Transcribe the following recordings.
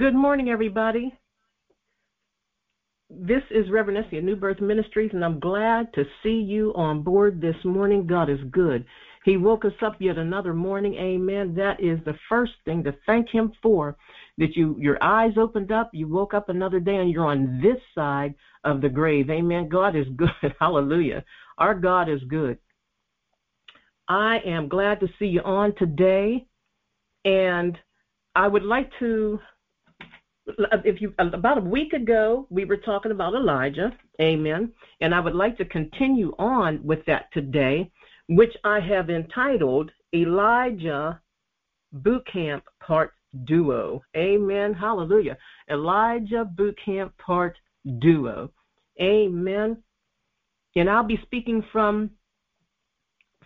Good morning, everybody. This is Reverend Essie New Birth Ministries, and I'm glad to see you on board this morning. God is good. He woke us up yet another morning. Amen. That is the first thing to thank Him for. That you your eyes opened up, you woke up another day, and you're on this side of the grave. Amen. God is good. Hallelujah. Our God is good. I am glad to see you on today, and I would like to if you about a week ago we were talking about Elijah, amen, and I would like to continue on with that today, which I have entitled Elijah Boot Camp Part Duo. Amen. Hallelujah. Elijah Boot Camp Part Duo. Amen. And I'll be speaking from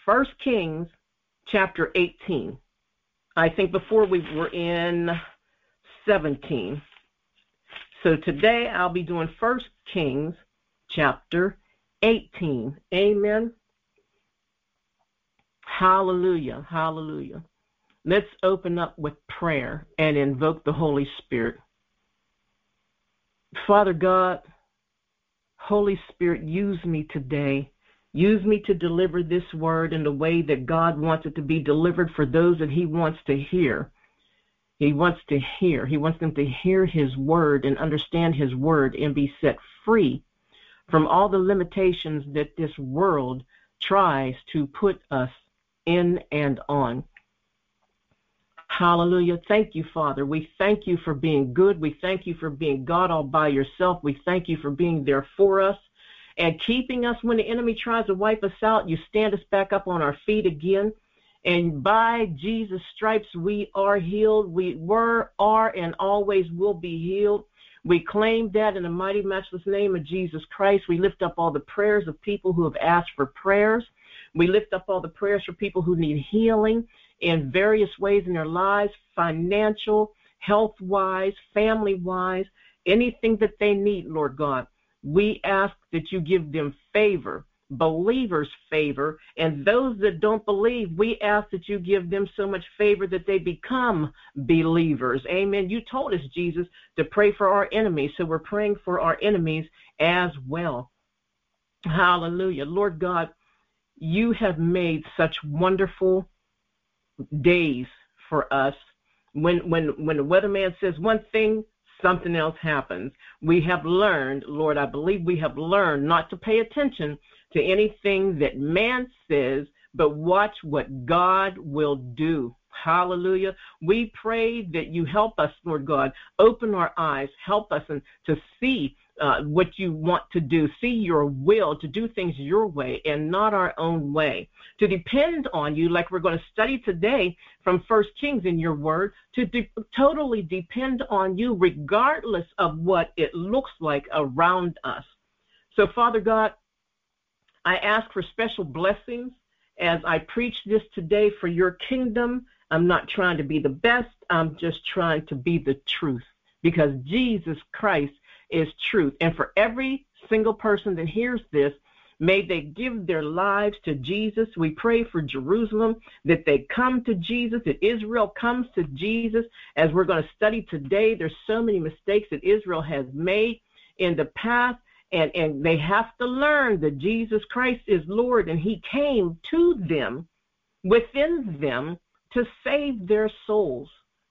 First Kings chapter 18. I think before we were in 17. So today I'll be doing First Kings chapter 18. Amen. Hallelujah. Hallelujah. Let's open up with prayer and invoke the Holy Spirit. Father God, Holy Spirit, use me today. Use me to deliver this word in the way that God wants it to be delivered for those that He wants to hear. He wants to hear. He wants them to hear His word and understand His word and be set free from all the limitations that this world tries to put us in and on. Hallelujah. Thank you, Father. We thank you for being good. We thank you for being God all by yourself. We thank you for being there for us and keeping us when the enemy tries to wipe us out. You stand us back up on our feet again. And by Jesus' stripes, we are healed. We were, are, and always will be healed. We claim that in the mighty, matchless name of Jesus Christ. We lift up all the prayers of people who have asked for prayers. We lift up all the prayers for people who need healing in various ways in their lives financial, health wise, family wise, anything that they need, Lord God. We ask that you give them favor believers favor, and those that don't believe, we ask that you give them so much favor that they become believers. Amen. You told us, Jesus, to pray for our enemies, so we're praying for our enemies as well. Hallelujah. Lord God, you have made such wonderful days for us. When when when the weatherman says one thing, something else happens. We have learned, Lord, I believe we have learned not to pay attention to anything that man says, but watch what God will do. Hallelujah. We pray that you help us, Lord God. Open our eyes. Help us and to see uh, what you want to do. See your will to do things your way and not our own way. To depend on you, like we're going to study today from First Kings in your word, to de- totally depend on you regardless of what it looks like around us. So, Father God, I ask for special blessings as I preach this today for your kingdom. I'm not trying to be the best, I'm just trying to be the truth because Jesus Christ is truth. And for every single person that hears this, may they give their lives to Jesus. We pray for Jerusalem that they come to Jesus, that Israel comes to Jesus. As we're going to study today, there's so many mistakes that Israel has made in the past and and they have to learn that Jesus Christ is Lord and he came to them within them to save their souls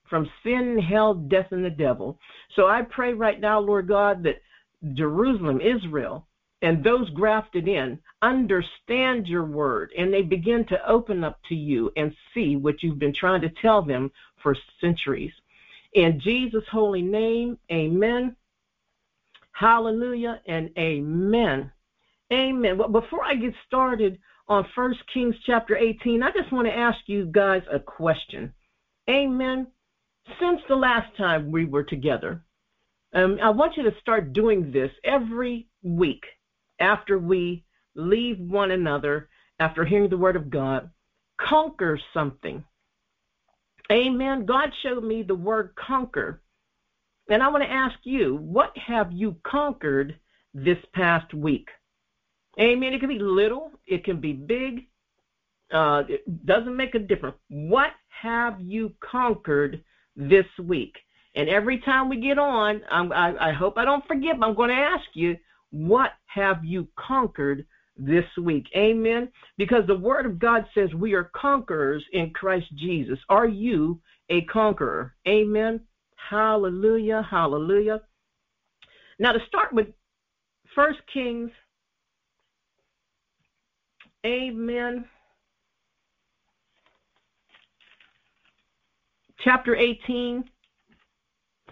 from sin, hell, death and the devil. So I pray right now, Lord God, that Jerusalem, Israel, and those grafted in understand your word and they begin to open up to you and see what you've been trying to tell them for centuries. In Jesus' holy name, amen. Hallelujah and amen. Amen. Well, before I get started on First Kings chapter 18, I just want to ask you guys a question. Amen. Since the last time we were together, um, I want you to start doing this every week after we leave one another, after hearing the word of God. Conquer something. Amen. God showed me the word conquer and I want to ask you, what have you conquered this past week? Amen. It can be little, it can be big. Uh, it doesn't make a difference. What have you conquered this week? And every time we get on, I, I hope I don't forget, but I'm going to ask you, what have you conquered this week? Amen. Because the Word of God says we are conquerors in Christ Jesus. Are you a conqueror? Amen. Hallelujah. Hallelujah. Now, to start with First Kings, Amen. Chapter 18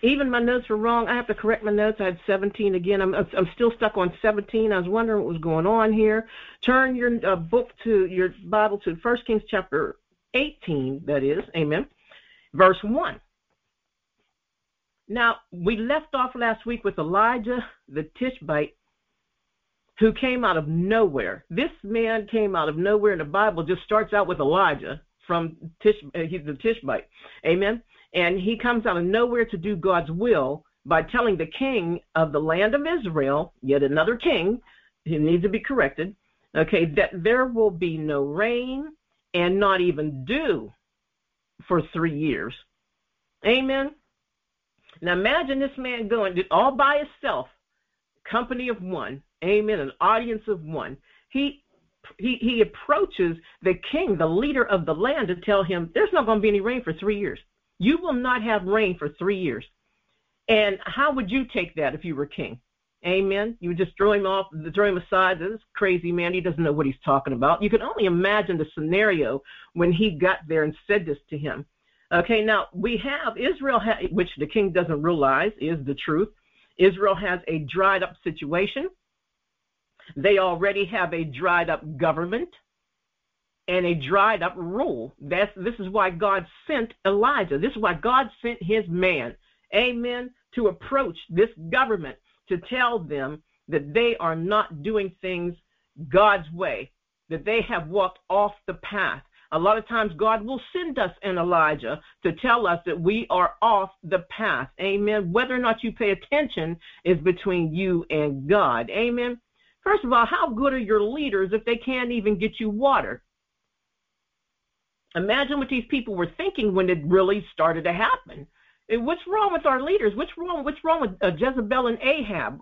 even my notes were wrong. I have to correct my notes. I had 17 again. I'm I'm still stuck on 17. I was wondering what was going on here. Turn your uh, book to your Bible to 1 Kings chapter 18. That is, Amen. Verse one. Now we left off last week with Elijah the Tishbite, who came out of nowhere. This man came out of nowhere, and the Bible just starts out with Elijah from Tish. Uh, he's the Tishbite. Amen and he comes out of nowhere to do God's will by telling the king of the land of Israel, yet another king, he needs to be corrected, okay, that there will be no rain and not even dew for three years. Amen. Now imagine this man going all by himself, company of one, amen, an audience of one. He he he approaches the king, the leader of the land, to tell him there's not going to be any rain for three years. You will not have rain for three years. And how would you take that if you were king? Amen. You would just throw him off, throw him aside. This crazy man, he doesn't know what he's talking about. You can only imagine the scenario when he got there and said this to him. Okay, now we have Israel, ha- which the king doesn't realize is the truth. Israel has a dried up situation. They already have a dried up government and a dried up rule. That's this is why God sent Elijah. This is why God sent his man, amen, to approach this government to tell them that they are not doing things God's way, that they have walked off the path. A lot of times God will send us an Elijah to tell us that we are off the path. Amen. Whether or not you pay attention is between you and God. Amen. First of all, how good are your leaders if they can't even get you water? Imagine what these people were thinking when it really started to happen. What's wrong with our leaders? What's wrong? What's wrong with uh, Jezebel and Ahab?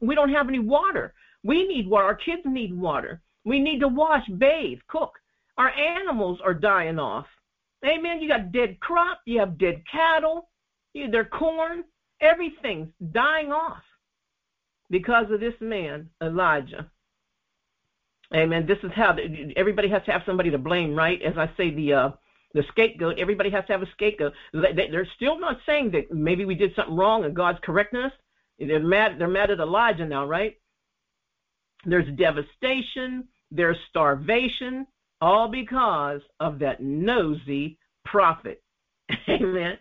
We don't have any water. We need water. Our kids need water. We need to wash, bathe, cook. Our animals are dying off. Amen. You got dead crop. You have dead cattle. Their corn. Everything's dying off because of this man, Elijah. Amen. This is how everybody has to have somebody to blame, right? As I say, the uh, the scapegoat. Everybody has to have a scapegoat. They're still not saying that maybe we did something wrong and God's correcting us. They're mad. They're mad at Elijah now, right? There's devastation. There's starvation, all because of that nosy prophet. Amen.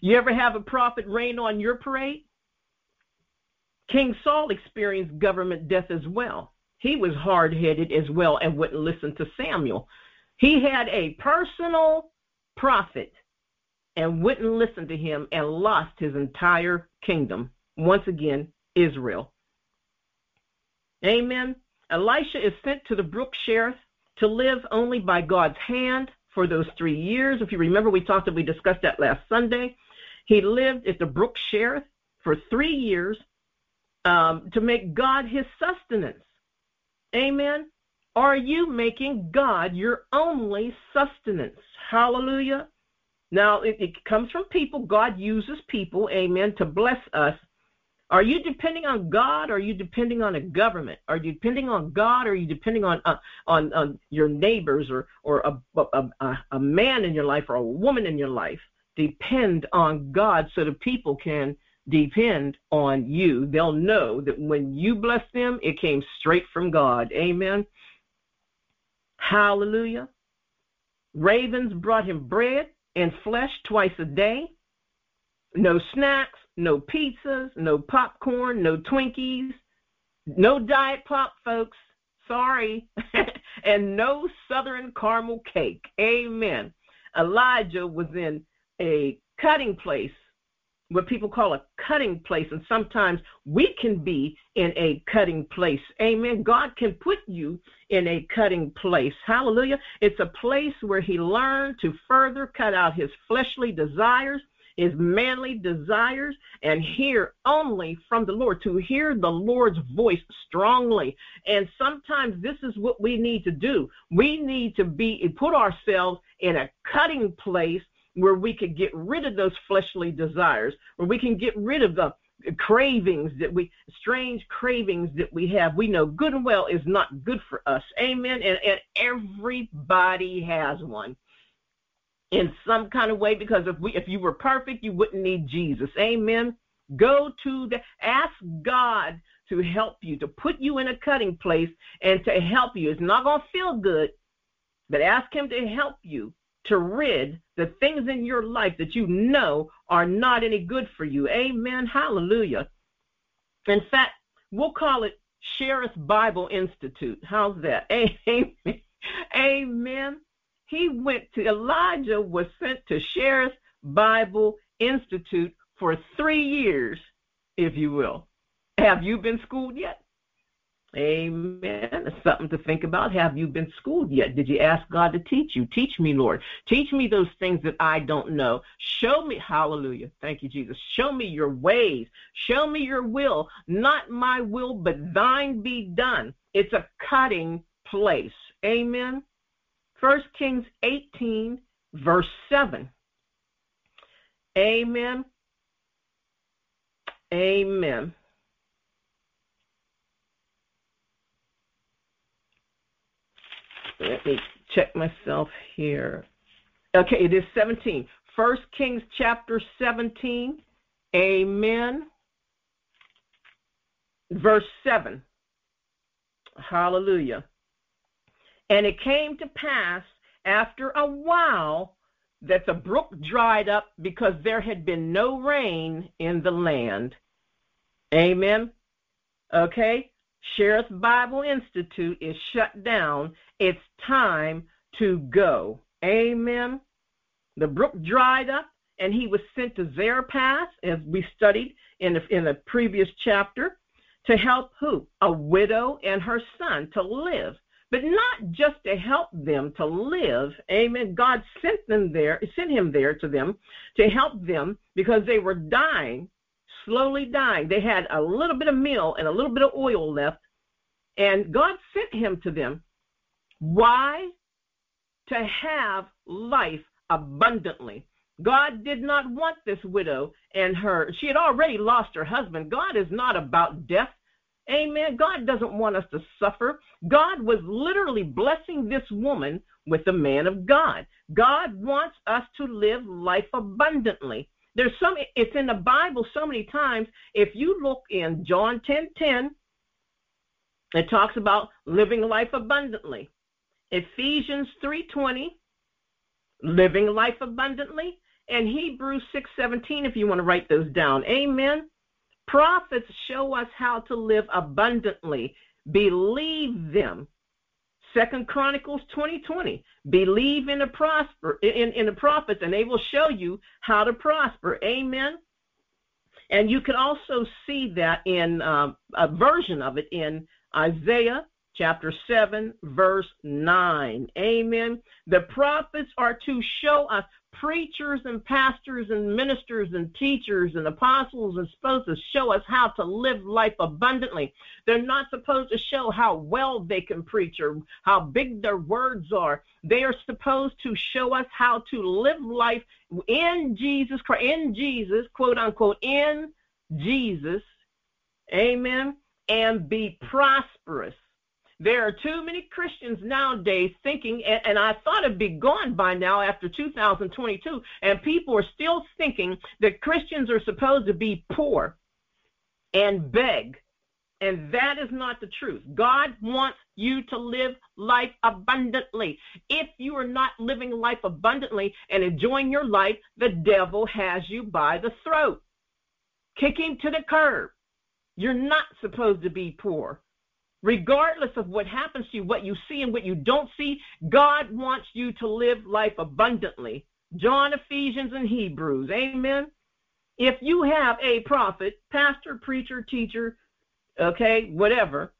You ever have a prophet rain on your parade? King Saul experienced government death as well he was hard headed as well and wouldn't listen to Samuel. He had a personal prophet and wouldn't listen to him and lost his entire kingdom. Once again, Israel. Amen. Elisha is sent to the brook Cherith to live only by God's hand for those three years. If you remember, we talked, we discussed that last Sunday. He lived at the brook Cherith for three years um, to make God his sustenance. Amen. Are you making God your only sustenance? Hallelujah. Now, it, it, comes from people. God uses people, amen, to bless us. Are you depending on God or are you depending on a government? Are you depending on God or are you depending on uh, on, on your neighbors or, or a, a, a, a man in your life or a woman in your life? Depend on God so the people can depend on you. They'll know that when you bless them, it came straight from God. Amen. Hallelujah. Ravens brought him bread and flesh twice a day. No snacks, no pizzas, no popcorn, no Twinkies, no diet pop, folks. Sorry. and no southern caramel cake. Amen. Elijah was in a cutting place what people call a cutting place. And sometimes we can be in a cutting place. Amen. God can put you in a cutting place. Hallelujah. It's a place where he learned to further cut out his fleshly desires. His manly desires, and hear only from the Lord, to hear the Lord's voice strongly. And sometimes this is what we need to do. We need to be put ourselves in a cutting place where we could get rid of those fleshly desires, where we can get rid of the cravings that we strange cravings that we have we know good and well is not good for us amen and, and everybody has one in some kind of way because if we if you were perfect you wouldn't need jesus amen go to the ask god to help you to put you in a cutting place and to help you it's not going to feel good but ask him to help you to rid the things in your life that you know are not any good for you. Amen. Hallelujah. In fact, we'll call it Cherith Bible Institute. How's that? Amen. Amen. He went to Elijah was sent to Cherith Bible Institute for three years, if you will. Have you been schooled yet? Amen. Something to think about. Have you been schooled yet? Did you ask God to teach you? Teach me, Lord. Teach me those things that I don't know. Show me, hallelujah. Thank you, Jesus. Show me your ways. Show me your will. Not my will, but thine be done. It's a cutting place. Amen. First Kings 18, verse 7. Amen. Amen. Let me check myself here. Okay, it is 17. 1 Kings chapter 17. Amen. Verse 7. Hallelujah. And it came to pass after a while that the brook dried up because there had been no rain in the land. Amen. Okay? Cherith Bible Institute is shut down. It's time to go. Amen. The brook dried up, and he was sent to Zarephath, as we studied in the, in the previous chapter, to help who? A widow and her son to live. But not just to help them to live. Amen. God sent them there, sent him there to them to help them because they were dying slowly dying. They had a little bit of meal and a little bit of oil left, and God sent him to them. Why? To have life abundantly. God did not want this widow and her. She had already lost her husband. God is not about death. Amen. God doesn't want us to suffer. God was literally blessing this woman with the man of God. God wants us to live life abundantly. There's some it's in the Bible so many times. If you look in John 10 10, it talks about living life abundantly. Ephesians 3:20, living life abundantly, and Hebrews 6:17 if you want to write those down. Amen. Prophets show us how to live abundantly. Believe them. Second Chronicles 20:20. 20, Believe in the prosper in, in the prophets, and they will show you how to prosper. Amen. And you can also see that in uh, a version of it in Isaiah chapter 7, verse 9. Amen. The prophets are to show us preachers and pastors and ministers and teachers and apostles are supposed to show us how to live life abundantly. They're not supposed to show how well they can preach or how big their words are. They are supposed to show us how to live life in Jesus Christ, in Jesus, quote unquote, in Jesus. Amen. And be prosperous. There are too many Christians nowadays thinking, and, I thought it'd be gone by now after 2022, and people are still thinking that Christians are supposed to be poor and beg. And that is not the truth. God wants you to live life abundantly. If you are not living life abundantly and enjoying your life, the devil has you by the throat. Kick him to the curb. You're not supposed to be poor regardless of what happens to you, what you see and what you don't see, God wants you to live life abundantly. John, Ephesians, and Hebrews. Amen. If you have a prophet, pastor, preacher, teacher, okay, whatever,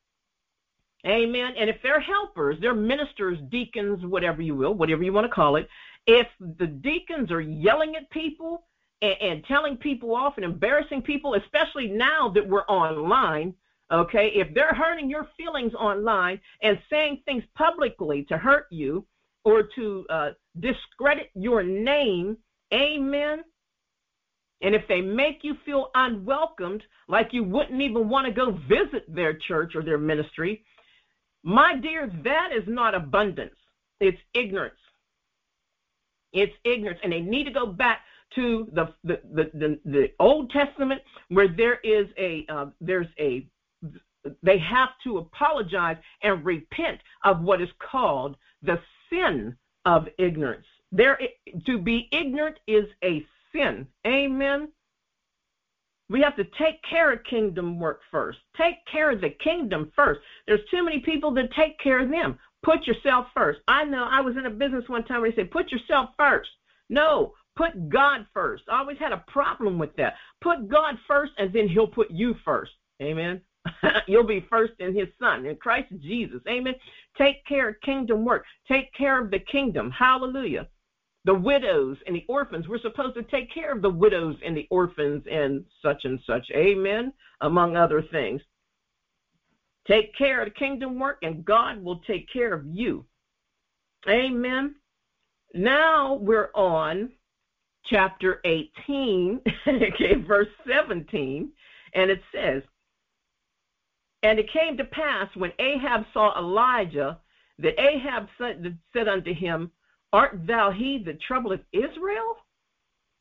amen, and if they're helpers, they're ministers, deacons, whatever you will, whatever you want to call it, if the deacons are yelling at people and, and telling people off and embarrassing people, especially now that we're online, okay, if they're hurting your feelings online and saying things publicly to hurt you or to uh, discredit your name, amen. And if they make you feel unwelcomed, like you wouldn't even want to go visit their church or their ministry, my dear, that is not abundance. It's ignorance. It's ignorance. And they need to go back to the the the, the, the Old Testament where there is a uh, there's a they have to apologize and repent of what is called the sin of ignorance. There to be ignorant is a sin. Amen. We have to take care of kingdom work first. Take care of the kingdom first. There's too many people that take care of them. Put yourself first. I know I was in a business one time where they said, put yourself first. No, put God first. I always had a problem with that. Put God first, and then He'll put you first. Amen. You'll be first in His Son, in Christ Jesus. Amen. Take care of kingdom work. Take care of the kingdom. Hallelujah the widows and the orphans. We're supposed to take care of the widows and the orphans and such and such. Amen. Among other things. Take care of the kingdom work, and God will take care of you. Amen. Now we're on chapter 18, okay, verse 17, and it says, And it came to pass when Ahab saw Elijah that Ahab said unto him, Art thou he that troubleth Israel?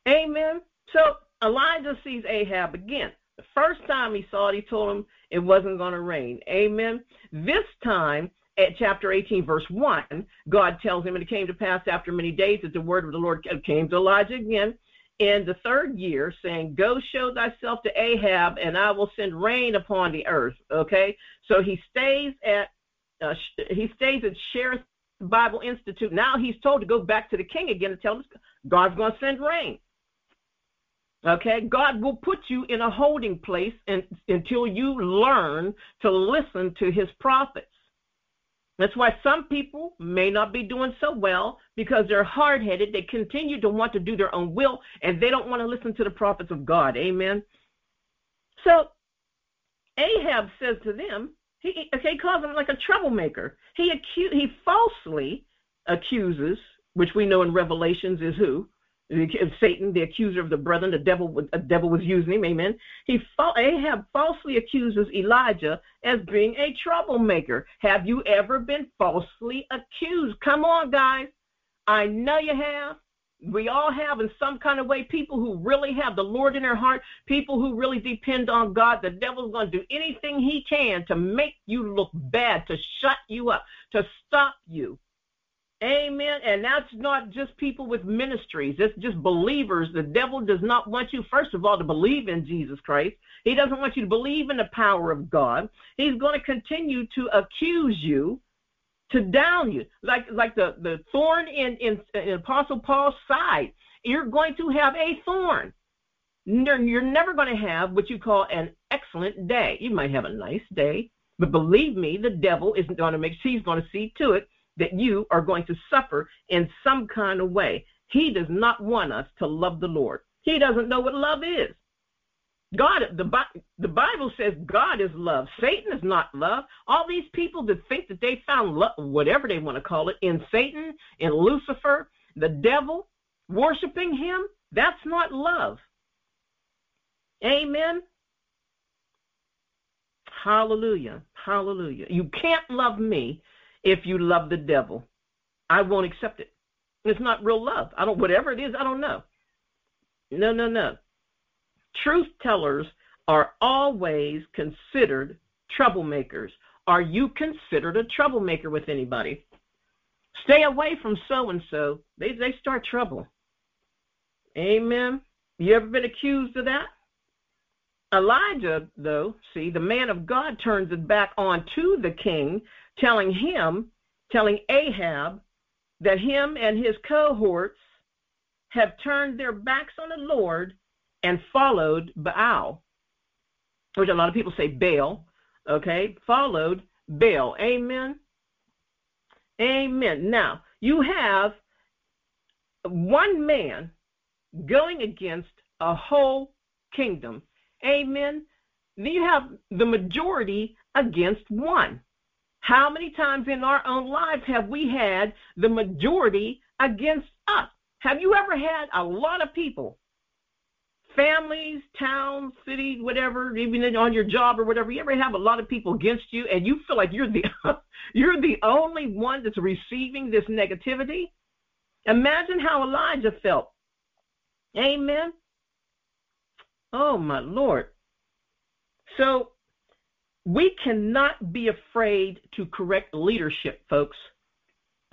Amen. So Elijah sees Ahab again. The first time he saw it, he told him it wasn't going to rain. Amen. This time, at chapter 18, verse 1, God tells him, and it came to pass after many days that the word of the Lord came to Elijah again in the third year, saying, Go show thyself to Ahab, and I will send rain upon the earth. Okay? So he stays at uh, he stays at Cherith Bible Institute. Now he's told to go back to the king again and tell him God's going to send rain. Okay, God will put you in a holding place and, until you learn to listen to his prophets. That's why some people may not be doing so well because they're hard headed. They continue to want to do their own will and they don't want to listen to the prophets of God. Amen. So Ahab says to them, he, he calls him like a troublemaker. He acu- he falsely accuses, which we know in Revelations is who? Satan, the accuser of the brethren, the devil, the devil was using him. Amen. He Ahab falsely accuses Elijah as being a troublemaker. Have you ever been falsely accused? Come on, guys. I know you have we all have in some kind of way people who really have the Lord in their heart, people who really depend on God. The devil's going to do anything he can to make you look bad, to shut you up, to stop you. Amen. And that's not just people with ministries. It's just believers. The devil does not want you, first of all, to believe in Jesus Christ. He doesn't want you to believe in the power of God. He's going to continue to accuse you to down you, like like the the thorn in, in in Apostle Paul's side. You're going to have a thorn. You're never going to have what you call an excellent day. You might have a nice day, but believe me, the devil isn't going to make. He's going to see to it that you are going to suffer in some kind of way. He does not want us to love the Lord. He doesn't know what love is. God, the, the Bible says God is love. Satan is not love. All these people that think that they found love, whatever they want to call it, in Satan, in Lucifer, the devil, worshiping him, that's not love. Amen. Hallelujah. Hallelujah. You can't love me if you love the devil. I won't accept it. It's not real love. I don't whatever it is, I don't know. No, no, no truth tellers are always considered troublemakers. Are you considered a troublemaker with anybody? Stay away from so and so. They they start trouble. Amen. You ever been accused of that? Elijah, though, see, the man of God turns it back on to the king, telling him, telling Ahab, that him and his cohorts have turned their backs on the Lord and followed Baal, which a lot of people say Baal, okay, followed Baal. Amen. Amen. Now, you have one man going against a whole kingdom. Amen. Then you have the majority against one. How many times in our own lives have we had the majority against us? Have you ever had a lot of people, families, towns, cities, whatever, even on your job or whatever, you ever have a lot of people against you and you feel like you're the you're the only one that's receiving this negativity? Imagine how Elijah felt. Amen. Oh my Lord. So we cannot be afraid to correct leadership, folks.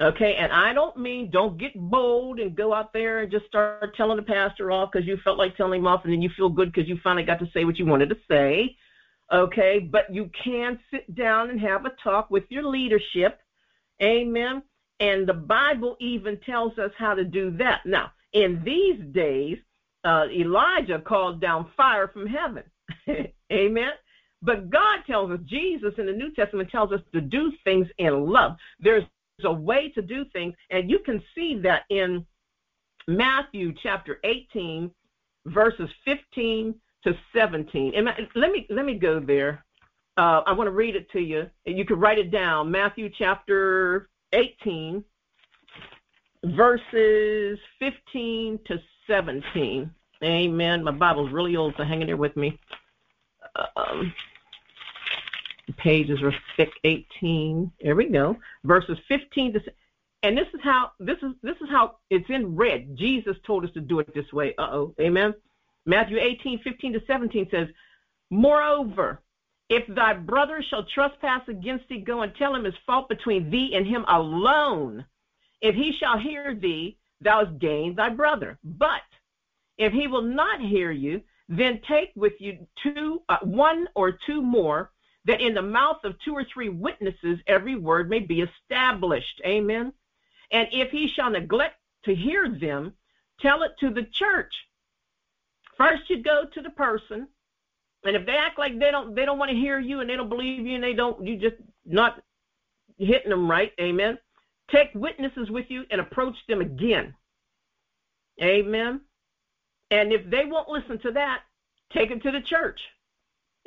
Okay, and I don't mean don't get bold and go out there and just start telling the pastor off because you felt like telling him off and then you feel good because you finally got to say what you wanted to say. Okay, but you can sit down and have a talk with your leadership. Amen. And the Bible even tells us how to do that. Now, in these days, uh, Elijah called down fire from heaven. Amen. But God tells us, Jesus in the New Testament tells us to do things in love. There's a way to do things, and you can see that in Matthew chapter 18, verses 15 to 17. And let me let me go there. Uh, I want to read it to you. You can write it down. Matthew chapter 18, verses 15 to 17. Amen. My Bible's really old, so hang in there with me. Um, pages are thick 18 there we go. Verses 15 to and this is how this is this is how it's in red. Jesus told us to do it this way. Uh-oh. Amen. Matthew 18 15 to 17 says moreover if thy brother shall trespass against thee go and tell him his fault between thee and him alone. If he shall hear thee thou hast gained thy brother. But if he will not hear you then take with you two uh, one or two more that in the mouth of two or three witnesses every word may be established. Amen. And if he shall neglect to hear them, tell it to the church. First you go to the person, and if they act like they don't they don't want to hear you and they don't believe you and they don't you just not hitting them right, amen. Take witnesses with you and approach them again. Amen. And if they won't listen to that, take them to the church.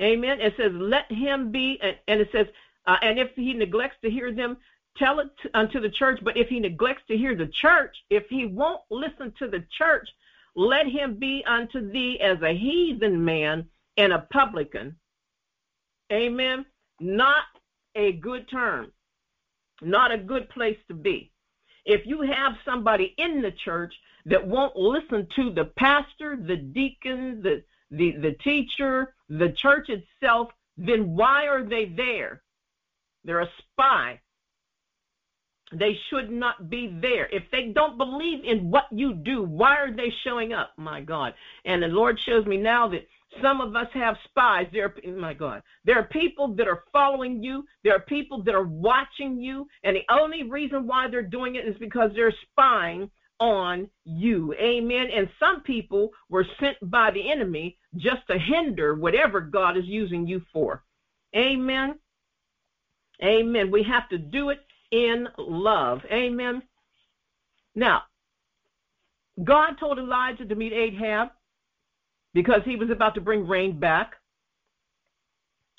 Amen. It says, let him be, and it says, uh, and if he neglects to hear them, tell it to, unto the church. But if he neglects to hear the church, if he won't listen to the church, let him be unto thee as a heathen man and a publican. Amen. Not a good term, not a good place to be. If you have somebody in the church that won't listen to the pastor, the deacon, the the, the teacher, the church itself, then why are they there? They're a spy. They should not be there. If they don't believe in what you do, why are they showing up? My God. And the Lord shows me now that some of us have spies. There, are, my God, there are people that are following you. There are people that are watching you, and the only reason why they're doing it is because they're spying on you. Amen. And some people were sent by the enemy just to hinder whatever God is using you for. Amen. Amen. We have to do it in love. Amen. Now, God told Elijah to meet Ahab because he was about to bring rain back.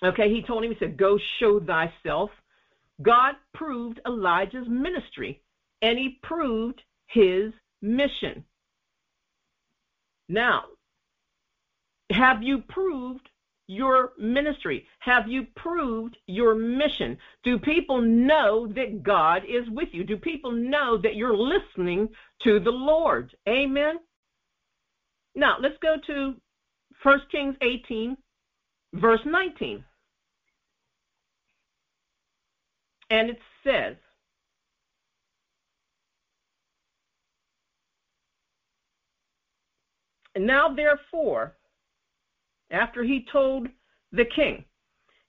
Okay, he told him, he said, Go show thyself. God proved Elijah's ministry and he proved his mission. Now, have you proved your ministry? Have you proved your mission? Do people know that God is with you? Do people know that you're listening to the Lord? Amen. Now, let's go to 1 Kings 18, verse 19. And it says, And now, therefore, after he told the king,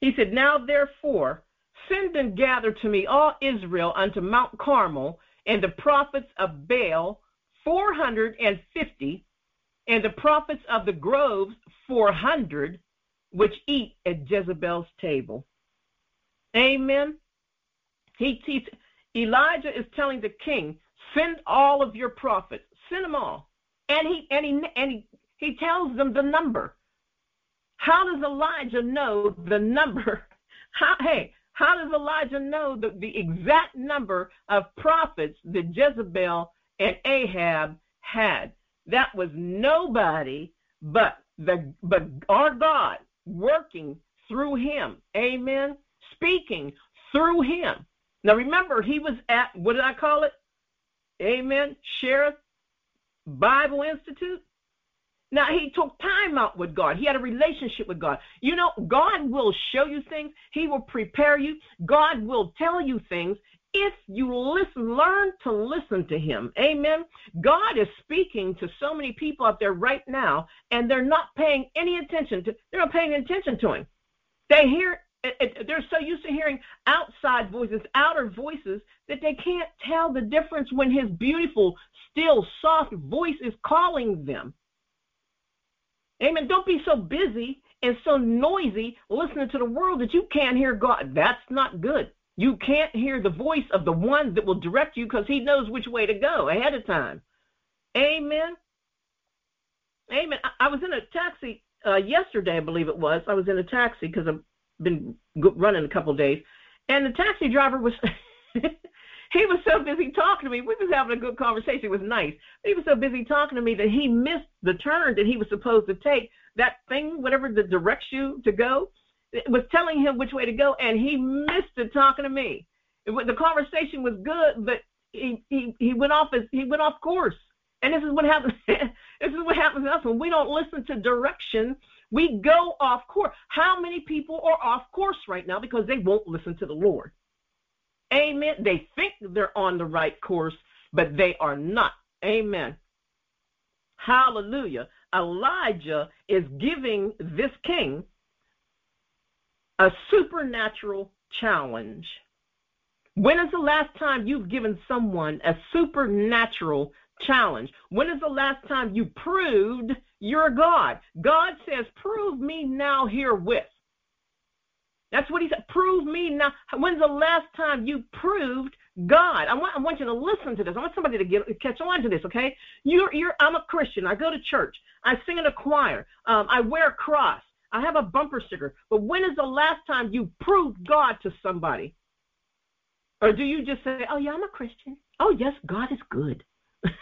he said, Now, therefore, send and gather to me all Israel unto Mount Carmel, and the prophets of Baal, 450, and the prophets of the groves, 400, which eat at Jezebel's table. Amen. He, he, Elijah is telling the king, send all of your prophets, send them all. And he and he and he He tells them the number. How does Elijah know the number? How, hey, how does Elijah know the, the exact number of prophets that Jezebel and Ahab had? That was nobody but the but our God working through him. Amen. Speaking through him. Now remember, he was at what did I call it? Amen. Cherith Bible Institute. Now he took time out with God. He had a relationship with God. You know, God will show you things. He will prepare you. God will tell you things if you listen, learn to listen to him. Amen. God is speaking to so many people out there right now, and they're not paying any attention to they're not paying attention to him. They hear they're so used to hearing outside voices, outer voices, that they can't tell the difference when his beautiful, still, soft voice is calling them. Amen. Don't be so busy and so noisy listening to the world that you can't hear God. That's not good. You can't hear the voice of the one that will direct you because he knows which way to go ahead of time. Amen. Amen. I, was in a taxi uh, yesterday, I believe it was. I was in a taxi because I've been running a couple of days, and the taxi driver was he was so busy talking to me. We was having a good conversation. It was nice. He was so busy talking to me that he missed the turn that he was supposed to take. That thing, whatever that directs you to go, it was telling him which way to go, and he missed it talking to me. It, the conversation was good, but he, he he went off his, he went off course. And this is what happens. this is what happens to us when we don't listen to direction. We go off course. How many people are off course right now because they won't listen to the Lord? Amen. They think they're on the right course, but they are not. Amen. Hallelujah. Elijah is giving this king a supernatural challenge. When is the last time you've given someone a supernatural challenge? When is the last time you proved you're God? God says, Prove me now herewith. That's what he said. Prove me now. When's the last time you proved God? I want, I want you to listen to this. I want somebody to get catch on to this. Okay? You're, you're. I'm a Christian. I go to church. I sing in a choir. Um, I wear a cross. I have a bumper sticker. But when is the last time you proved God to somebody? Or do you just say, "Oh yeah, I'm a Christian. Oh yes, God is good."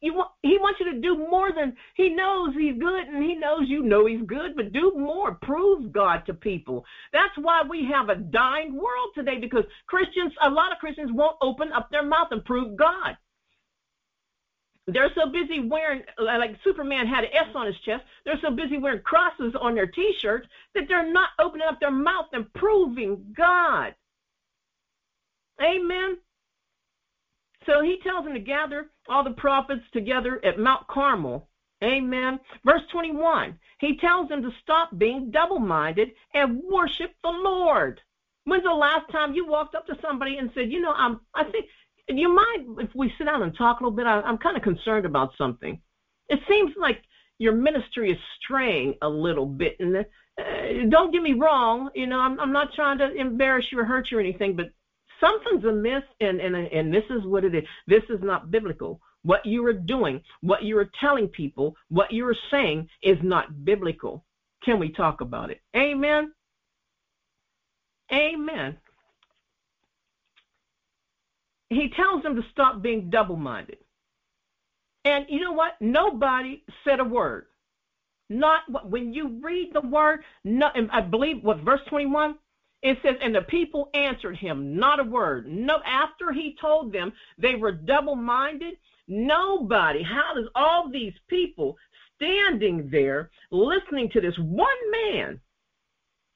you want, he wants you to do more than he knows he's good and he knows you know he's good, but do more. Prove God to people. That's why we have a dying world today because Christians, a lot of Christians won't open up their mouth and prove God. They're so busy wearing, uh, like Superman had an S on his chest, they're so busy wearing crosses on their t shirts that they're not opening up their mouth and proving God. Amen. So he tells them to gather all the prophets together at Mount Carmel. Amen. Verse 21, he tells them to stop being double minded and worship the Lord. When's the last time you walked up to somebody and said, You know, I'm, I think, you mind if we sit down and talk a little bit? I, I'm kind of concerned about something. It seems like your ministry is straying a little bit. And uh, don't get me wrong, you know, I'm, I'm not trying to embarrass you or hurt you or anything, but something's amiss and, and and this is what it is. This is not biblical. What you are doing what you are telling people what you are saying is not biblical. Can we talk about it? Amen? Amen. He tells them to stop being double-minded. And you know what? Nobody said a word. Not when you read the word no, i believe what verse 21 it says, and the people answered him not a word. No, after he told them they were double minded, nobody, how does all these people standing there listening to this one man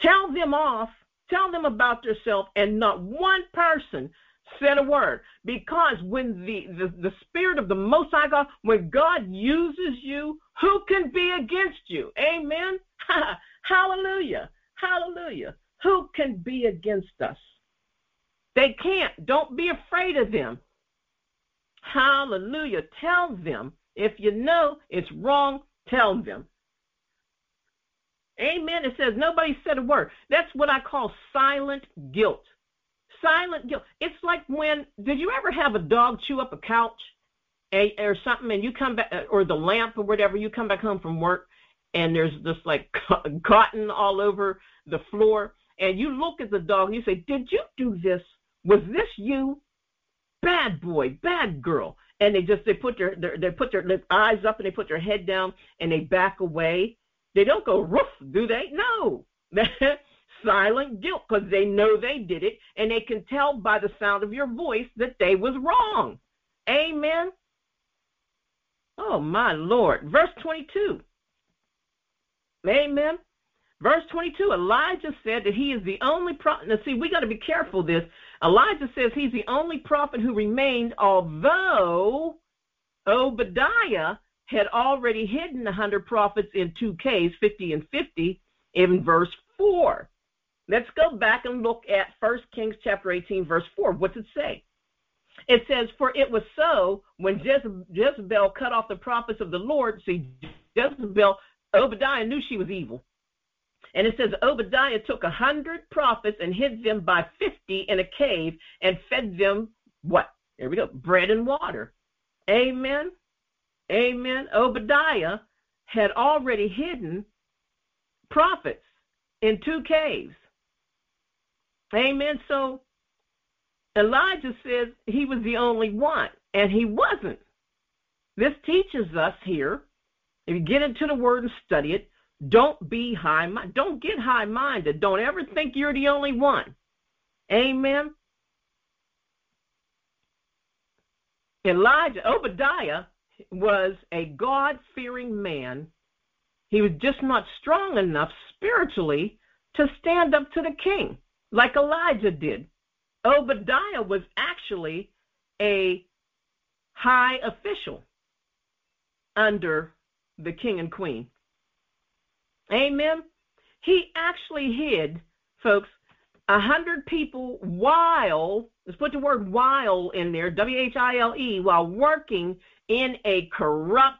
tell them off, tell them about themselves, and not one person said a word? Because when the, the, the Spirit of the Most High God, when God uses you, who can be against you? Amen. Hallelujah. Hallelujah. Who can be against us? They can't. Don't be afraid of them. Hallelujah. Tell them. If you know it's wrong, tell them. Amen. It says nobody said a word. That's what I call silent guilt. Silent guilt. It's like when, did you ever have a dog chew up a couch? or something, and you come back, or the lamp or whatever, you come back home from work, and there's this like cotton all over the floor, and you look at the dog and you say, "Did you do this? Was this you? Bad boy, bad girl." And they just they put their, their they put their, their eyes up and they put their head down and they back away. They don't go roof, do they? No. silent guilt because they know they did it and they can tell by the sound of your voice that they was wrong. Amen. Oh my Lord. Verse 22. Amen. Verse 22, Elijah said that he is the only prophet. Now, see, we got to be careful this. Elijah says he's the only prophet who remained, although Obadiah had already hidden the hundred prophets in two caves, 50 and 50, in verse 4. Let's go back and look at 1 Kings chapter 18, verse 4. What's it say? It says, For it was so when Jezebel cut off the prophets of the Lord. See, Jezebel, Obadiah knew she was evil. And it says, Obadiah took a hundred prophets and hid them by fifty in a cave and fed them what? There we go, bread and water. Amen. Amen. Obadiah had already hidden prophets in two caves. Amen. So Elijah says he was the only one, and he wasn't. This teaches us here, if you get into the word and study it, don't be high minded. Don't get high minded. Don't ever think you're the only one. Amen. Elijah, Obadiah, was a God fearing man. He was just not strong enough spiritually to stand up to the king like Elijah did. Obadiah was actually a high official under the king and queen. Amen. He actually hid, folks, a hundred people while let's put the word while in there, W H I L E, while working in a corrupt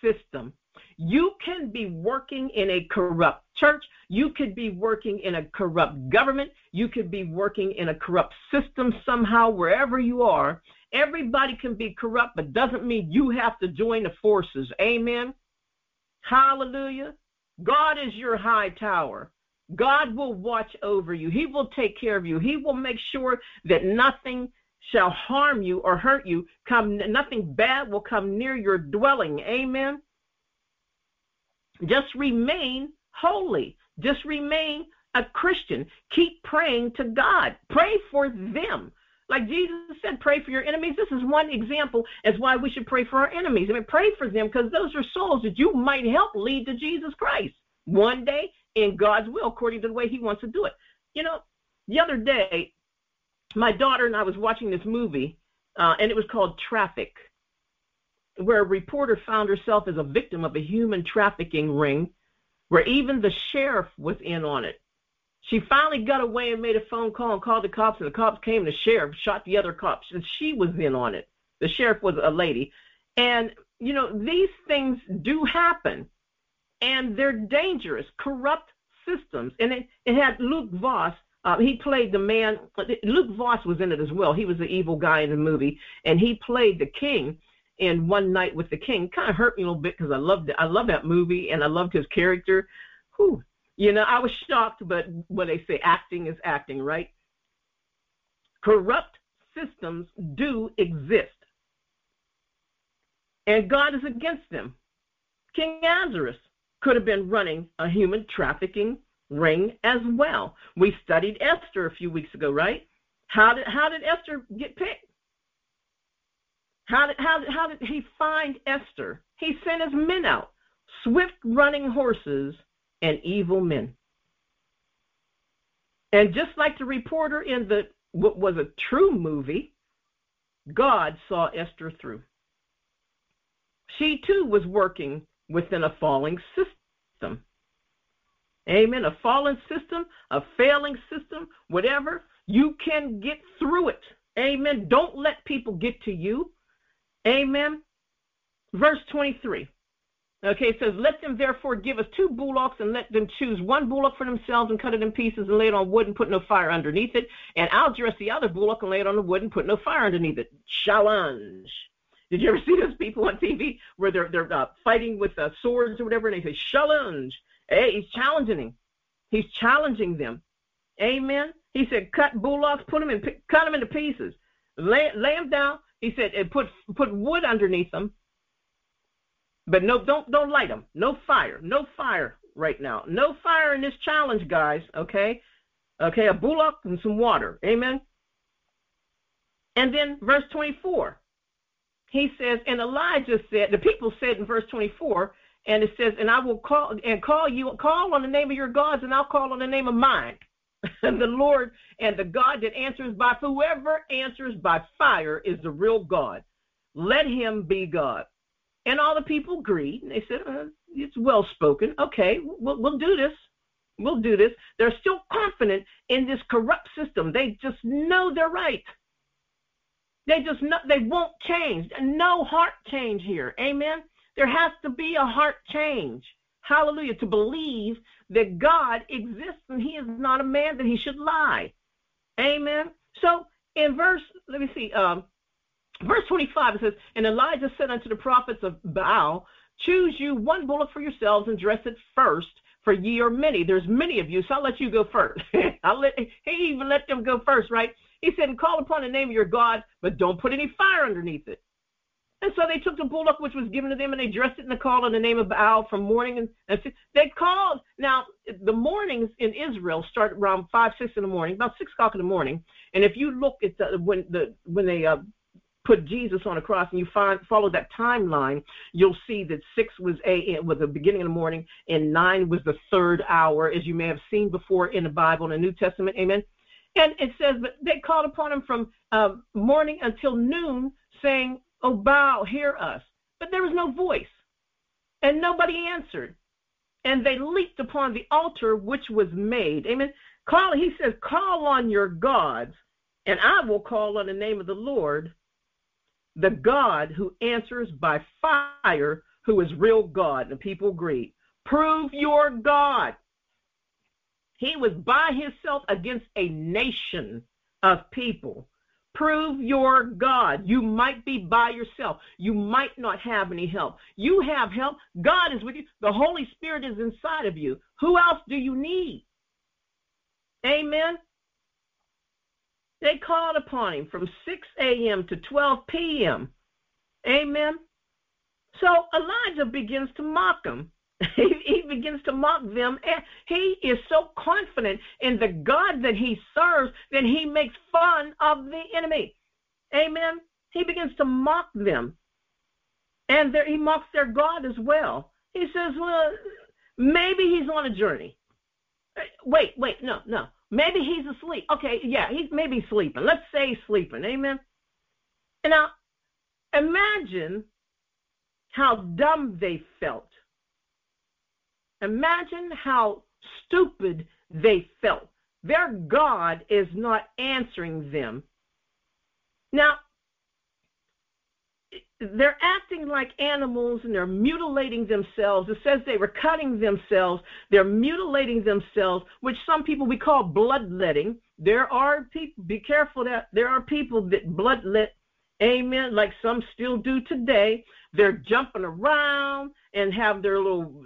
system. You can be working in a corrupt church. You could be working in a corrupt government. You could be working in a corrupt system somehow, wherever you are. Everybody can be corrupt, but doesn't mean you have to join the forces. Amen. Hallelujah. God is your high tower. God will watch over you. He will take care of you. He will make sure that nothing shall harm you or hurt you. Come nothing bad will come near your dwelling. Amen. Just remain holy. Just remain a Christian. Keep praying to God. Pray for them. Like Jesus said, pray for your enemies. This is one example as why we should pray for our enemies. I mean, pray for them because those are souls that you might help lead to Jesus Christ one day in God's will, according to the way He wants to do it. You know, the other day, my daughter and I was watching this movie, uh, and it was called Traffik where a reporter found herself as a victim of a human trafficking ring, where even the sheriff was in on it. She finally got away and made a phone call and called the cops, and the cops came. And the sheriff shot the other cops, and she was in on it. The sheriff was a lady, and you know these things do happen, and they're dangerous, corrupt systems. And it, it had Luke Goss. Uh, he played the man. Luke Goss was in it as well. He was the evil guy in the movie, and he played the king in One Night with the King. Kind of hurt me a little bit because I loved it. I love that movie and I loved his character. Whew. You know, I was shocked, but what they say, acting is acting, right? Corrupt systems do exist. And God is against them. King Ahasuerus could have been running a human trafficking ring as well. We studied Esther a few weeks ago, right? How did how did Esther get picked? How did, how, did, how did he find Esther? He sent his men out, swift running horses and evil men. And just like the reporter in the what was a true movie, God saw Esther through. She too was working within a falling system. Amen. A fallen system, a failing system, whatever, you can get through it. Amen. Don't let people get to you. Amen. Verse 23. Okay, it says, Let them therefore give us two bullocks and let them choose one bullock for themselves and cut it in pieces and lay it on wood and put no fire underneath it. And I'll dress the other bullock and lay it on the wood and put no fire underneath it. Challenge. Did you ever see those people on TV where they're they're uh, fighting with uh, swords or whatever, and they say challenge? Hey, he's challenging him. He's challenging them. Amen. He said, cut bullocks, put them in, cut them into pieces, lay, lay them down. He said, and put put wood underneath them, but no, don't don't light them. No fire, no fire right now. No fire in this challenge, guys. Okay, okay, a bullock and some water. Amen. And then verse 24 he says, and Elijah said, the people said in verse 24, and it says, and I will call and call you, call on the name of your gods, and I'll call on the name of mine. and the Lord and the God that answers by whoever answers by fire is the real God. Let him be God. And all the people agreed. And they said, uh, it's well spoken. Okay, we'll, we'll do this. We'll do this. They're still confident in this corrupt system. They just know they're right. They just know, they won't change. No heart change here. Amen. There has to be a heart change. Hallelujah. To believe that God exists and he is not a man that he should lie. Amen. So in verse, let me see, um, verse 25, it says, And Elijah said unto the prophets of Baal, Choose you one bullock for yourselves and dress it first, for ye are many. There's many of you, so I'll let you go first. I'll let he even let them go first, right? He said, And Call upon the name of your God, but don't put any fire underneath it. And so they took the bullock which was given to them and they dressed it in the call in the name of Baal from morning and, and they called. Now the mornings in Israel start around five, six in the morning, about six o'clock in the morning. And if you look at the, when the when they uh, put Jesus on a cross and you find follow that timeline, you'll see that six was a was the beginning of the morning and nine was the third hour, as you may have seen before in the Bible in the New Testament. Amen. And it says, but they called upon him from uh, morning until noon, saying, "Oh, Baal, hear us." But there was no voice, and nobody answered. And they leaped upon the altar which was made. Amen. Call. He says, "Call on your gods, and I will call on the name of the Lord, the God who answers by fire, who is real God." And people agreed. Prove your God. He was by himself against a nation of people. Prove your God. You might be by yourself. You might not have any help. You have help. God is with you. The Holy Spirit is inside of you. Who else do you need? Amen. They called upon him from 6 a.m. to 12 p.m. Amen. So Elijah begins to mock him. he, he begins to mock them. And he is so confident in the God that he serves that he makes fun of the enemy. Amen. He begins to mock them. And there, he mocks their God as well. He says, well, maybe he's on a journey. Uh, wait, wait, no, no. Maybe he's asleep. Okay, yeah, he's maybe sleeping. Let's say sleeping. Amen. And now, imagine how dumb they felt Imagine how stupid they felt. Their God is not answering them. Now, they're acting like animals and they're mutilating themselves. It says they were cutting themselves. They're mutilating themselves, which some people we call bloodletting. There are people, be careful that there are people that bloodlet, amen, like some still do today. They're jumping around and have their little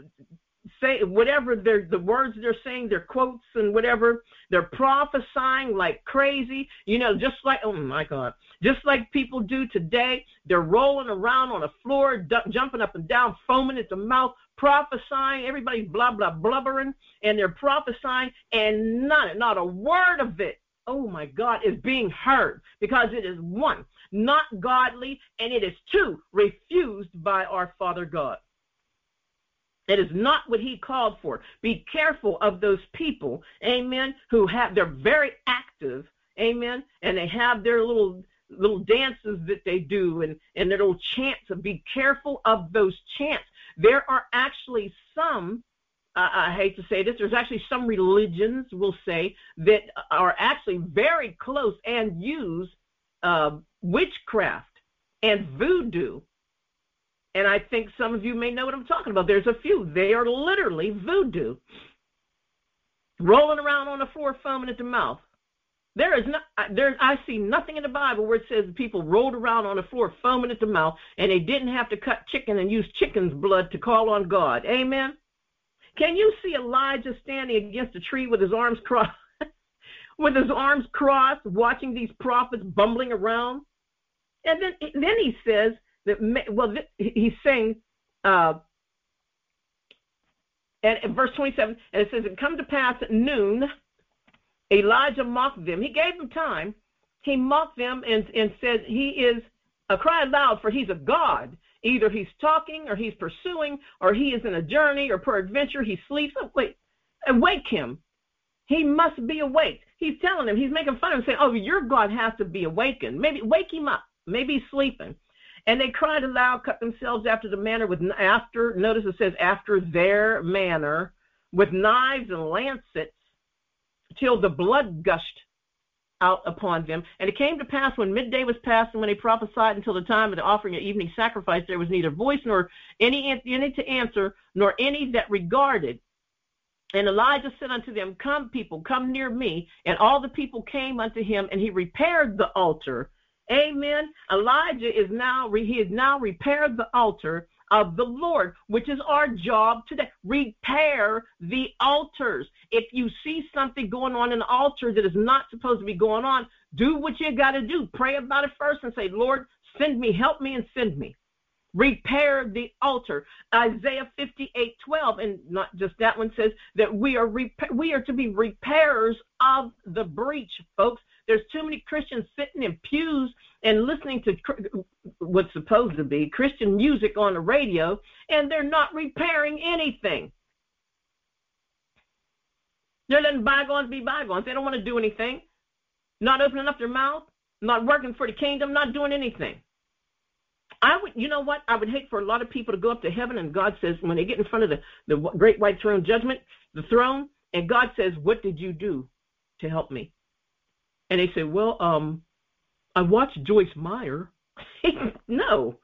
say whatever they're the words they're saying, their quotes and whatever, they're prophesying like crazy, you know, just like oh my God, just like people do today. They're rolling around on the floor, d- jumping up and down, foaming at the mouth, prophesying. Everybody's blah blah blubbering, and they're prophesying, and none, not a word of it. Oh my God, is being heard because it is one, not godly, and it is two, refused by our Father God. It is not what he called for. Be careful of those people, amen, who have they're very active, amen, and they have their little little dances that they do and, and their little chants. Be careful of those chants. There are actually some, uh, I hate to say this, there's actually some religions, we'll say, that are actually very close and use uh, witchcraft and voodoo and I think some of you may know what I'm talking about. There's a few. They are literally voodoo. Rolling around on the floor, foaming at the mouth. There is not there. I see nothing in the Bible where it says people rolled around on the floor foaming at the mouth, and they didn't have to cut chicken and use chicken's blood to call on God. Amen. Can you see Elijah standing against a tree with his arms crossed, with his arms crossed, watching these prophets bumbling around? And then then he says that well he's saying. Uh, and verse 27, and it says, It come to pass at noon Elijah mocked them. He gave them time. He mocked them and, and said, He is a cry aloud, for he's a God. Either he's talking or he's pursuing, or he is in a journey, or peradventure he sleeps. Oh, wait, awake him. He must be awake. He's telling him, he's making fun of him, saying, Oh, your God has to be awakened. Maybe wake him up. Maybe he's sleeping. And they cried aloud, cut themselves after the manner with after, notice it says after their manner, with knives and lancets till the blood gushed out upon them. And it came to pass when midday was past, and when they prophesied until the time of the offering of evening sacrifice, there was neither voice nor any, any to answer, nor any that regarded. And Elijah said unto them, Come, people, come near me. And all the people came unto him, and he repaired the altar. Amen. Elijah is now he has now repaired the altar of the Lord, which is our job today. Repair the altars. If you see something going on in the altar that is not supposed to be going on, do what you got to do. Pray about it first and say, Lord, send me, help me, and send me. Repair the altar. Isaiah 58 12, and not just that one says that we are repa- we are to be repairers of the breach, folks. There's too many Christians sitting in pews and listening to what's supposed to be Christian music on the radio, and they're not repairing anything. They're letting bygones be bygones. They don't want to do anything, not opening up their mouth, not working for the kingdom, not doing anything. I would, you know what? I would hate for a lot of people to go up to heaven, and God says, when they get in front of the, the great white throne judgment, the throne, and God says, What did you do to help me? And they say, Well, um, I watched Joyce Meyer. no,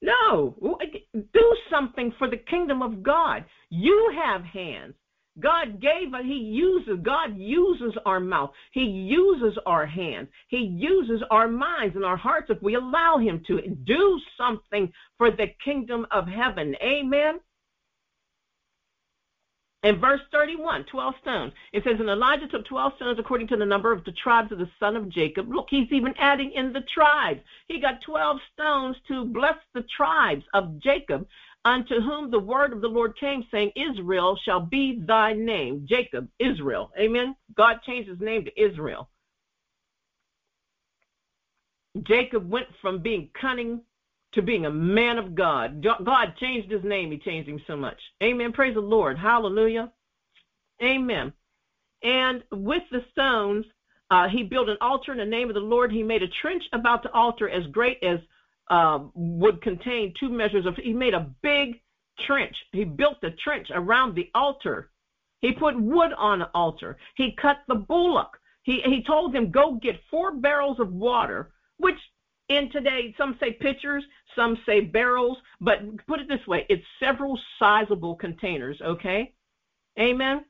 no. Do something for the kingdom of God. You have hands. God gave us, He uses, God uses our mouth. He uses our hands. He uses our minds and our hearts if we allow Him to. Do something for the kingdom of heaven. Amen. In verse 31, 12 stones, it says, And Elijah took 12 stones according to the number of the tribes of the son of Jacob. Look, he's even adding in the tribes. He got 12 stones to bless the tribes of Jacob, unto whom the word of the Lord came, saying, Israel shall be thy name. Jacob, Israel. Amen. God changed his name to Israel. Jacob went from being cunning to being a man of God. God changed his name. He changed him so much. Amen. Praise the Lord. Hallelujah. Amen. And with the stones, uh, he built an altar in the name of the Lord. He made a trench about the altar as great as uh, would contain two measures of. He made a big trench. He built the trench around the altar. He put wood on the altar. He cut the bullock. He he told him go get four barrels of water, which in today, some say pitchers, some say barrels, but put it this way it's several sizable containers, okay? Amen.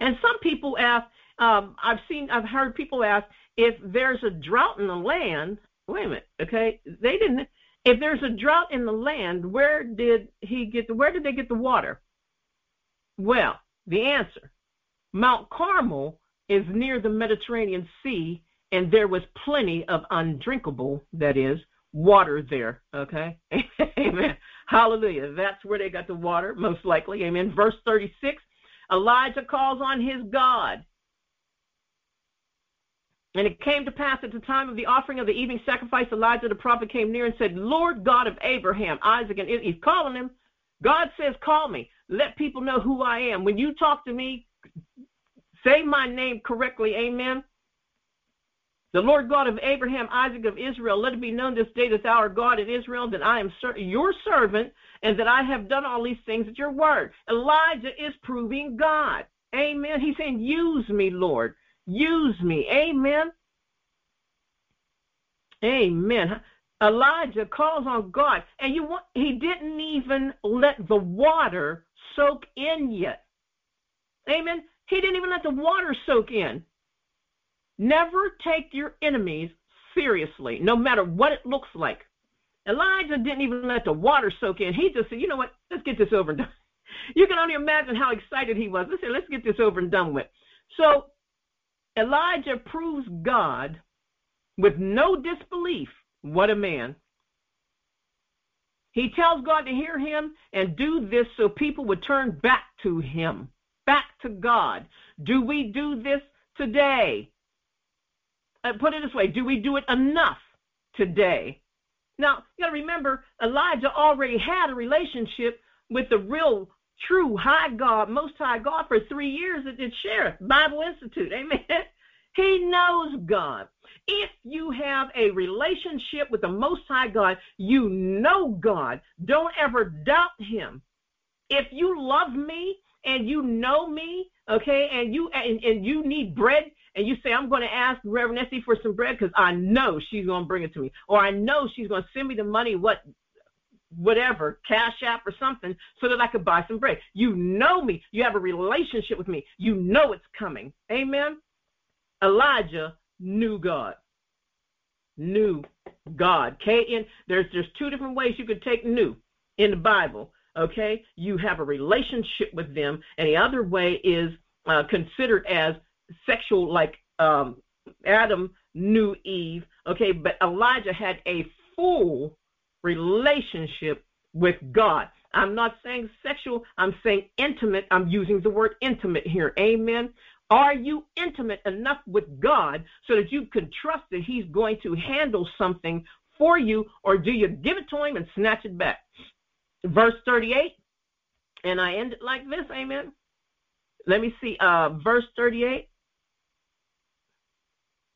And some people ask, um, I've seen, I've heard people ask if there's a drought in the land. Wait a minute, okay? They didn't. If there's a drought in the land, where did he get the? Where did they get the water? Well, the answer: Mount Carmel is near the Mediterranean Sea, and there was plenty of undrinkable, that is, water there. Okay? Amen. Hallelujah. That's where they got the water, most likely. Amen. Verse 36 Elijah calls on his God. And it came to pass at the time of the offering of the evening sacrifice, Elijah the prophet came near and said, Lord God of Abraham, Isaac, and he's calling him. God says, Call me. Let people know who I am. When you talk to me, say my name correctly. Amen. The Lord God of Abraham, Isaac, of Israel, let it be known this day that thou art God in Israel, that I am your servant, and that I have done all these things at your word. Elijah is proving God. Amen. He's saying, Use me, Lord. Use me. Amen. Amen. Elijah calls on God, and you want, he didn't even let the water soak in yet. Amen. He didn't even let the water soak in. Never take your enemies seriously, no matter what it looks like. Elijah didn't even let the water soak in. He just said, you know what, let's get this over and done. You can only imagine how excited he was. Let's say, let's get this over and done with. So Elijah proves God with no disbelief. What a man. He tells God to hear him and do this so people would turn back to him, back to God. Do we do this today? Uh, put it this way do we do it enough today? Now, you got to remember, Elijah already had a relationship with the real, true, high God, most high God for three years at the Cherith Bible Institute. Amen. He knows God. If you have a relationship with the Most High God, you know God. Don't ever doubt Him. If you love me and you know me, okay, and you and, and you need bread, and you say, I'm going to ask Reverend Essie for some bread because I know she's going to bring it to me, or I know she's going to send me the money, what, whatever, Cash App or something, so that I could buy some bread. You know me. You have a relationship with me. You know it's coming. Amen. Elijah knew God. Knew God. K N. There's there's two different ways you could take new in the Bible. Okay, you have a relationship with them, and the other way is uh, considered as sexual, like um, Adam knew Eve. Okay, but Elijah had a full relationship with God. I'm not saying sexual, I'm saying intimate. I'm using the word intimate here. Amen. Are you intimate enough with God so that you can trust that He's going to handle something for you, or do you give it to Him and snatch it back? Verse 38, and I end it like this, amen. Let me see, uh, verse 38.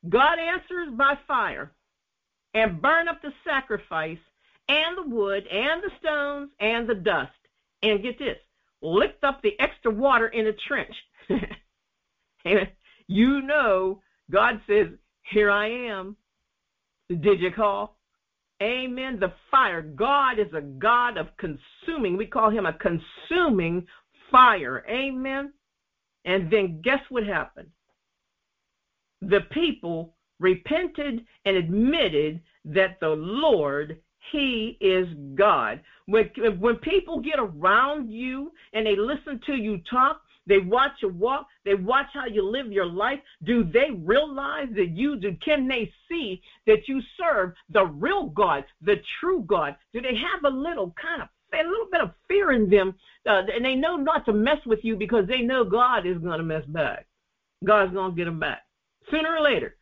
God answers by fire and burn up the sacrifice and the wood and the stones and the dust. And get this, lift up the extra water in a trench. Amen. You know, God says, Here I am. Did you call? Amen. The fire. God is a God of consuming. We call him a consuming fire. Amen. And then guess what happened? The people repented and admitted that the Lord, He is God. When, when people get around you and they listen to you talk, they watch you walk. They watch how you live your life. Do they realize that you do? Can they see that you serve the real God, the true God? Do they have a little kind of a little bit of fear in them, uh, and they know not to mess with you because they know God is going to mess back. God's going to get them back sooner or later.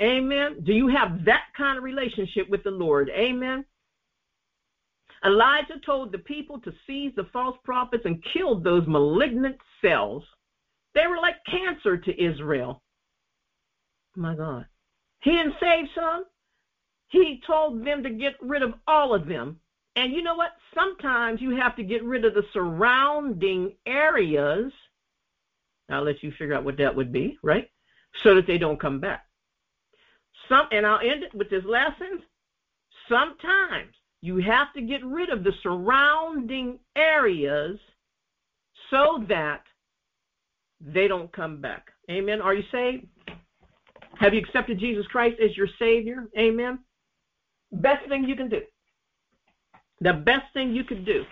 Amen. Do you have that kind of relationship with the Lord? Amen. Elijah told the people to seize the false prophets and kill those malignant cells. They were like cancer to Israel. My God. He didn't save some. He told them to get rid of all of them. And you know what? Sometimes you have to get rid of the surrounding areas. I'll let you figure out what that would be, right? So that they don't come back. Some, and I'll end it with this lesson. Sometimes you have to get rid of the surrounding areas so that they don't come back. Amen. Are you saved? Have you accepted Jesus Christ as your Savior? Amen. Best thing you can do. The best thing you can do.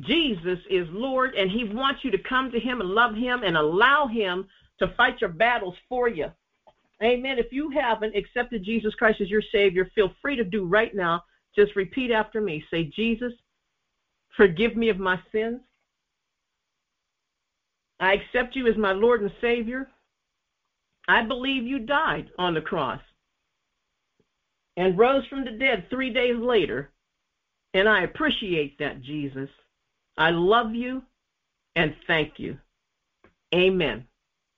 Jesus is Lord, and He wants you to come to Him and love Him and allow Him to fight your battles for you. Amen. If you haven't accepted Jesus Christ as your Savior, feel free to do right now just repeat after me. Say, Jesus, forgive me of my sins. I accept you as my Lord and Savior. I believe you died on the cross and rose from the dead three days later. And I appreciate that, Jesus. I love you and thank you. Amen.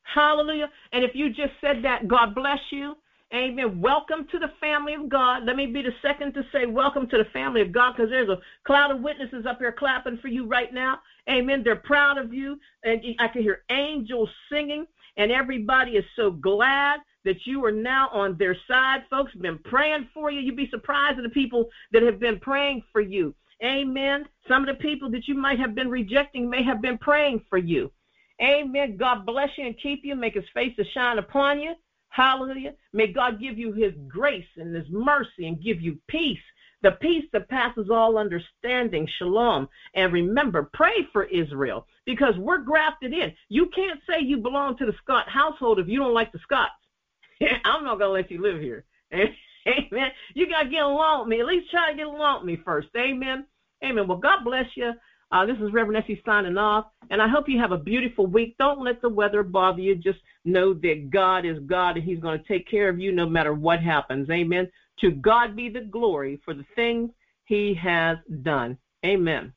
Hallelujah. And if you just said that, God bless you. Amen. Welcome to the family of God. Let me be the second to say welcome to the family of God because there's a cloud of witnesses up here clapping for you right now. Amen. They're proud of you. And I can hear angels singing, and everybody is so glad that you are now on their side. Folks been praying for you. You'd be surprised at the people that have been praying for you. Amen. Some of the people that you might have been rejecting may have been praying for you. Amen. God bless you and keep you, make his face to shine upon you. Hallelujah. May God give you his grace and his mercy and give you peace the peace that passes all understanding, shalom. And remember, pray for Israel because we're grafted in. You can't say you belong to the Scott household if you don't like the Scots. I'm not going to let you live here. Amen. You got to get along with me. At least try to get along with me first. Amen. Amen. Well, God bless you. Uh, this is Reverend Essie signing off, and I hope you have a beautiful week. Don't let the weather bother you. Just know that God is God, and He's going to take care of you no matter what happens. Amen. To God be the glory for the things He has done. Amen.